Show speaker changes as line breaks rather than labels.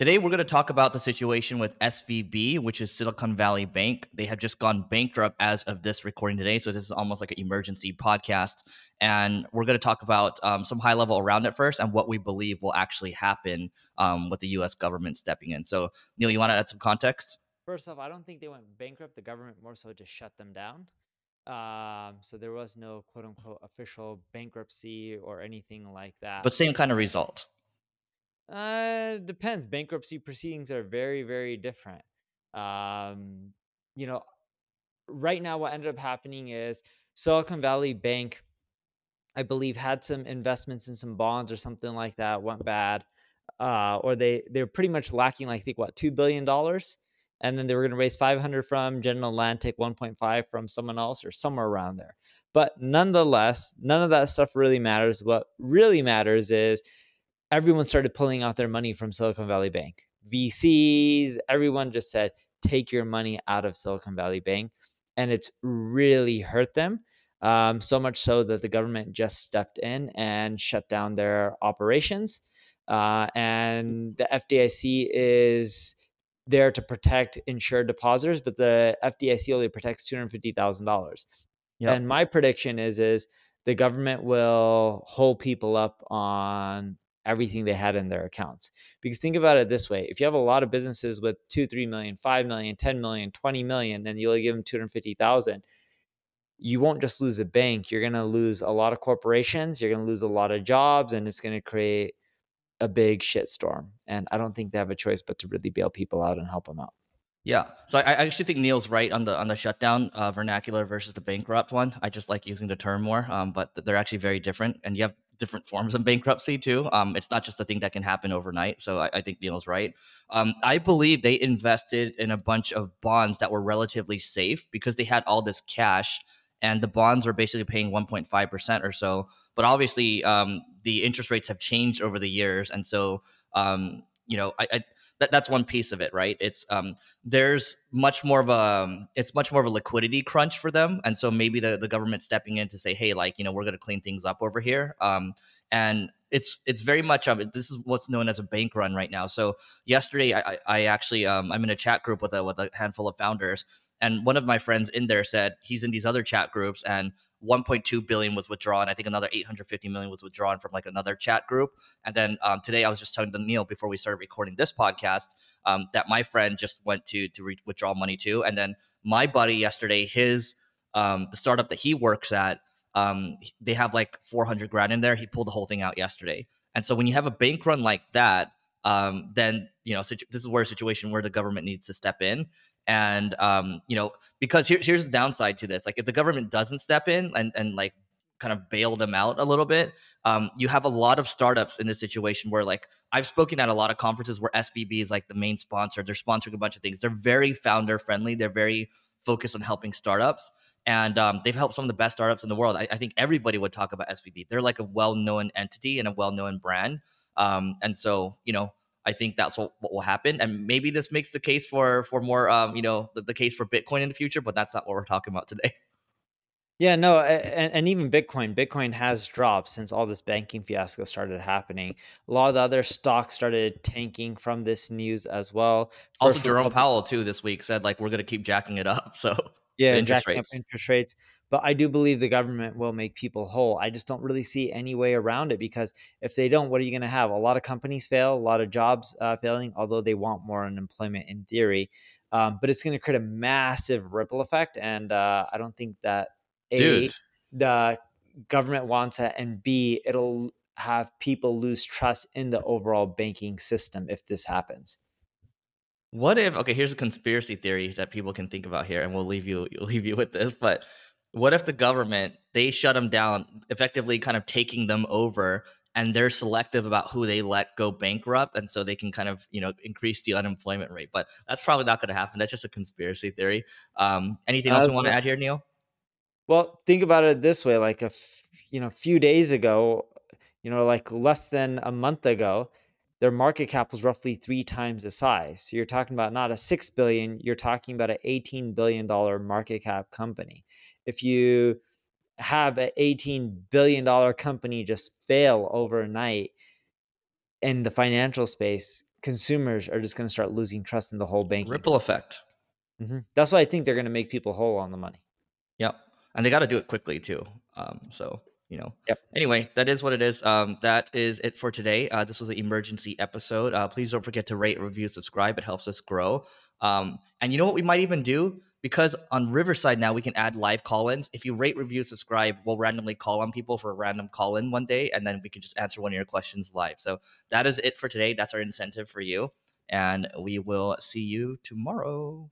Today, we're going to talk about the situation with SVB, which is Silicon Valley Bank. They have just gone bankrupt as of this recording today. So, this is almost like an emergency podcast. And we're going to talk about um, some high level around it first and what we believe will actually happen um, with the US government stepping in. So, Neil, you want to add some context?
First off, I don't think they went bankrupt. The government more so just shut them down. Um, so there was no quote unquote official bankruptcy or anything like that.
But same kind of result.
Uh, depends. Bankruptcy proceedings are very, very different. Um, you know, right now, what ended up happening is Silicon Valley Bank, I believe, had some investments in some bonds or something like that went bad, uh, or they they were pretty much lacking, like I think what two billion dollars, and then they were going to raise five hundred from General Atlantic, one point five from someone else, or somewhere around there. But nonetheless, none of that stuff really matters. What really matters is everyone started pulling out their money from Silicon Valley Bank. VCs, everyone just said, take your money out of Silicon Valley Bank. And it's really hurt them. Um, so much so that the government just stepped in and shut down their operations. Uh, and the FDIC is there to protect insured depositors, but the FDIC only protects two hundred fifty thousand dollars. And my prediction is is the government will hold people up on everything they had in their accounts. Because think about it this way if you have a lot of businesses with 2, 3 million, 5 million, 10 million, 20 million, and you only give them 250,000, you won't just lose a bank. You're going to lose a lot of corporations. You're going to lose a lot of jobs, and it's going to create a big shitstorm. And I don't think they have a choice but to really bail people out and help them out.
Yeah, so I, actually think Neil's right on the on the shutdown uh, vernacular versus the bankrupt one. I just like using the term more, um, but they're actually very different, and you have different forms of bankruptcy too. Um, it's not just a thing that can happen overnight. So I, I think Neil's right. Um, I believe they invested in a bunch of bonds that were relatively safe because they had all this cash and the bonds were basically paying 1.5% or so. But obviously, um, the interest rates have changed over the years. And so, um, you know, I, I that, that's one piece of it, right? It's um, there's much more of a um, it's much more of a liquidity crunch for them, and so maybe the, the government stepping in to say, hey, like you know, we're going to clean things up over here. Um, and it's it's very much um this is what's known as a bank run right now. So yesterday, I, I actually um, I'm in a chat group with a with a handful of founders, and one of my friends in there said he's in these other chat groups and 1.2 billion was withdrawn. I think another 850 million was withdrawn from like another chat group. And then um, today I was just telling Neil before we started recording this podcast um, that my friend just went to to re- withdraw money too. And then my buddy yesterday, his um, the startup that he works at, um, they have like 400 grand in there. He pulled the whole thing out yesterday. And so when you have a bank run like that, um, then you know situ- this is where a situation where the government needs to step in and um, you know because here, here's the downside to this like if the government doesn't step in and, and like kind of bail them out a little bit um, you have a lot of startups in this situation where like i've spoken at a lot of conferences where svb is like the main sponsor. They're sponsoring a bunch of things. They're very founder friendly. They're very focused on helping startups. And um, they've helped some of the best startups in the world. I, I, think everybody would talk about svb they're like a well-known entity and a well-known brand. Um, and so you know I think that's what, what will happen, and maybe this makes the case for for more, um, you know, the, the case for Bitcoin in the future. But that's not what we're talking about today.
Yeah, no, and, and even Bitcoin, Bitcoin has dropped since all this banking fiasco started happening. A lot of the other stocks started tanking from this news as well.
also, Jerome Powell too this week said like we're going to keep jacking it up. So
yeah, interest rates. interest rates. But I do believe the government will make people whole. I just don't really see any way around it because if they don't, what are you going to have? A lot of companies fail, a lot of jobs uh, failing, although they want more unemployment in theory. Um, but it's going to create a massive ripple effect. And uh, I don't think that A, Dude. the government wants it, and B, it'll have people lose trust in the overall banking system if this happens.
What if okay, here's a conspiracy theory that people can think about here, and we'll leave you we'll leave you with this. But what if the government they shut them down, effectively kind of taking them over, and they're selective about who they let go bankrupt, and so they can kind of you know increase the unemployment rate. But that's probably not going to happen. That's just a conspiracy theory. Um, anything else you want to add here, Neil?
Well, think about it this way: like a f- you know, few days ago, you know, like less than a month ago, their market cap was roughly three times the size. So you're talking about not a six billion, you're talking about an 18 billion dollar market cap company. If you have an 18 billion dollar company just fail overnight in the financial space, consumers are just going to start losing trust in the whole bank
Ripple
system.
effect.
hmm That's why I think they're going to make people whole on the money.
Yep. And they got to do it quickly too. Um, so, you know,
Yep.
anyway, that is what it is. Um, that is it for today. Uh, this was an emergency episode. Uh, please don't forget to rate, review, subscribe. It helps us grow. Um, and you know what we might even do? Because on Riverside now we can add live call-ins. If you rate, review, subscribe, we'll randomly call on people for a random call-in one day, and then we can just answer one of your questions live. So that is it for today. That's our incentive for you. And we will see you tomorrow.